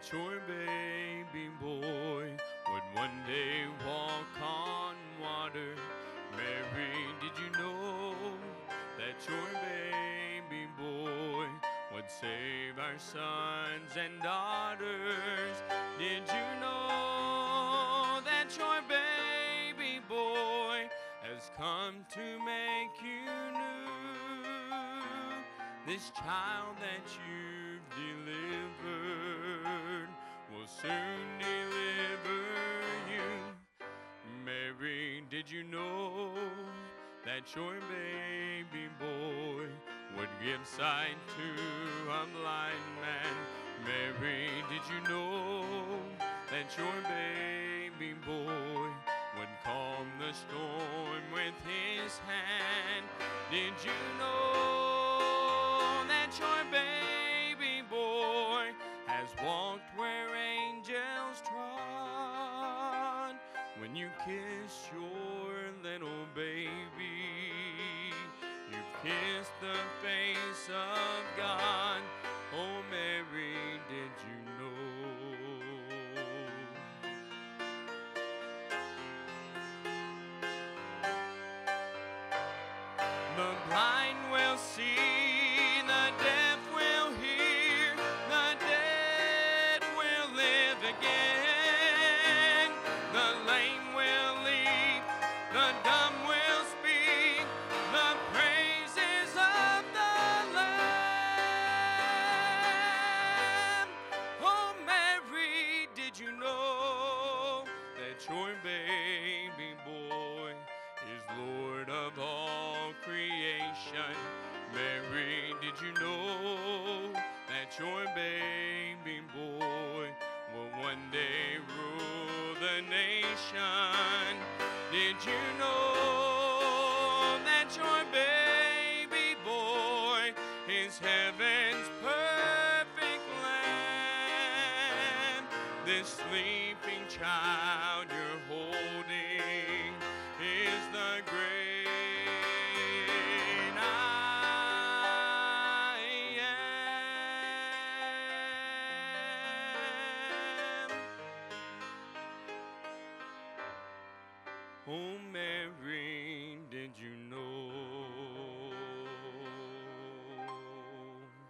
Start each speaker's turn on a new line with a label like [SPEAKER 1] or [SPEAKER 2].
[SPEAKER 1] that your baby boy would one day walk on water? Mary, did you know that your baby boy would save our sons and daughters? Did you know that your baby boy has come to make you new? This child that you've delivered will soon deliver you. Mary, did you know that your baby boy would give sight to a blind man? Mary, did you know that your baby boy would calm the storm with his hand? Did you know that your baby boy has walked where angels trod? When you kiss your little baby, you kiss the face of God. Oh, Mary, did you know? The blind will see, nation? Did you know that your baby boy is heaven's perfect lamb? This sleeping child, your Oh, Mary.